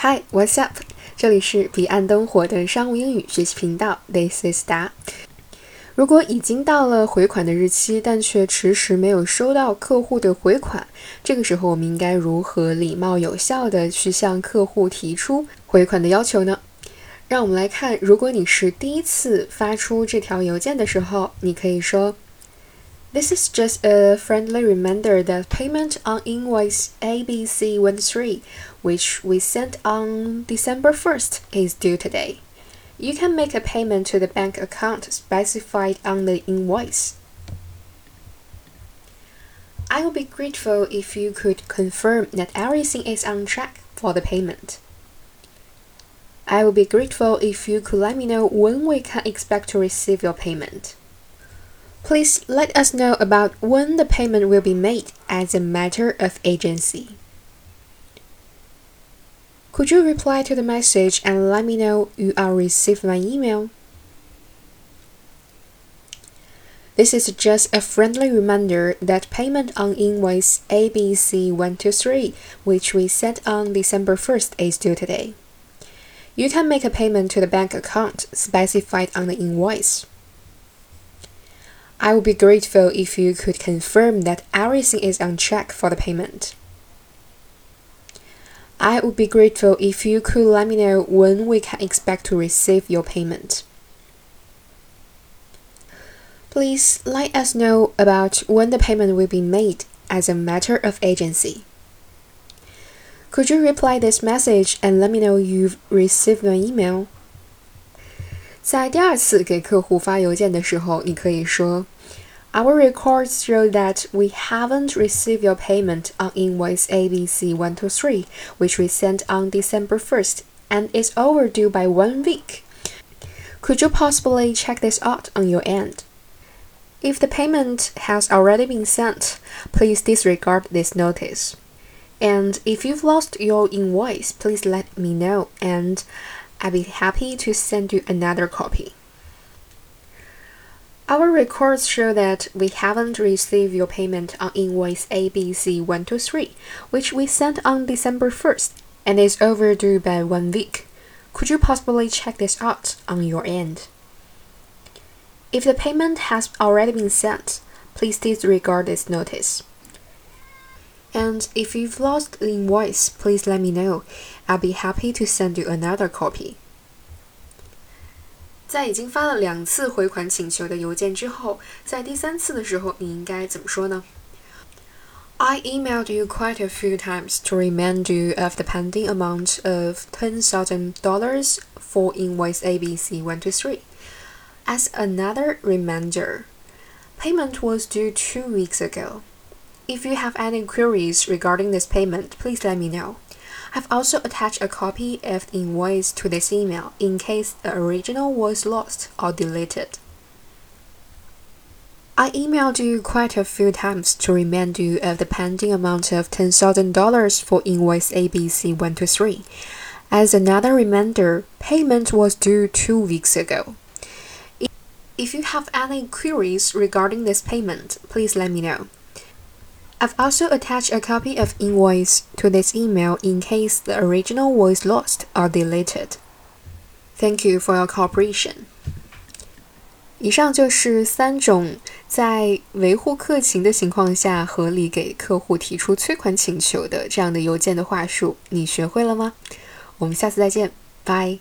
Hi, what's up？这里是彼岸灯火的商务英语学习频道，This is Da。如果已经到了回款的日期，但却迟迟没有收到客户的回款，这个时候我们应该如何礼貌有效的去向客户提出回款的要求呢？让我们来看，如果你是第一次发出这条邮件的时候，你可以说。This is just a friendly reminder that payment on invoice ABC13, which we sent on December 1st, is due today. You can make a payment to the bank account specified on the invoice. I would be grateful if you could confirm that everything is on track for the payment. I would be grateful if you could let me know when we can expect to receive your payment. Please let us know about when the payment will be made as a matter of agency. Could you reply to the message and let me know you are received my email? This is just a friendly reminder that payment on invoice ABC123, which we sent on December 1st, is due today. You can make a payment to the bank account specified on the invoice. I would be grateful if you could confirm that everything is on track for the payment. I would be grateful if you could let me know when we can expect to receive your payment. Please let us know about when the payment will be made as a matter of agency. Could you reply this message and let me know you've received my email? 在第二次给客户发邮件的时候，你可以说：“Our records show that we haven't received your payment on invoice ABC one two three, which we sent on December first, and is overdue by one week. Could you possibly check this out on your end? If the payment has already been sent, please disregard this notice. And if you've lost your invoice, please let me know and I'd be happy to send you another copy. Our records show that we haven't received your payment on invoice ABC123, which we sent on December 1st and is overdue by one week. Could you possibly check this out on your end? If the payment has already been sent, please disregard this notice. And if you've lost the invoice, please let me know. I'll be happy to send you another copy. 在已经发了两次回款请求的邮件之后，在第三次的时候，你应该怎么说呢？I emailed you quite a few times to remind you of the pending amount of ten thousand dollars for invoice ABC one two three. As another reminder, payment was due two weeks ago. If you have any queries regarding this payment, please let me know. I've also attached a copy of the invoice to this email in case the original was lost or deleted. I emailed you quite a few times to remind you of the pending amount of $10,000 for invoice ABC123. As another reminder, payment was due two weeks ago. If you have any queries regarding this payment, please let me know. I've also attached a copy of invoice to this email in case the original was lost or deleted. Thank you for your cooperation. 以上就是三种在维护客情的情况下合理给客户提出催款请求的这样的邮件的话术，你学会了吗？我们下次再见，拜。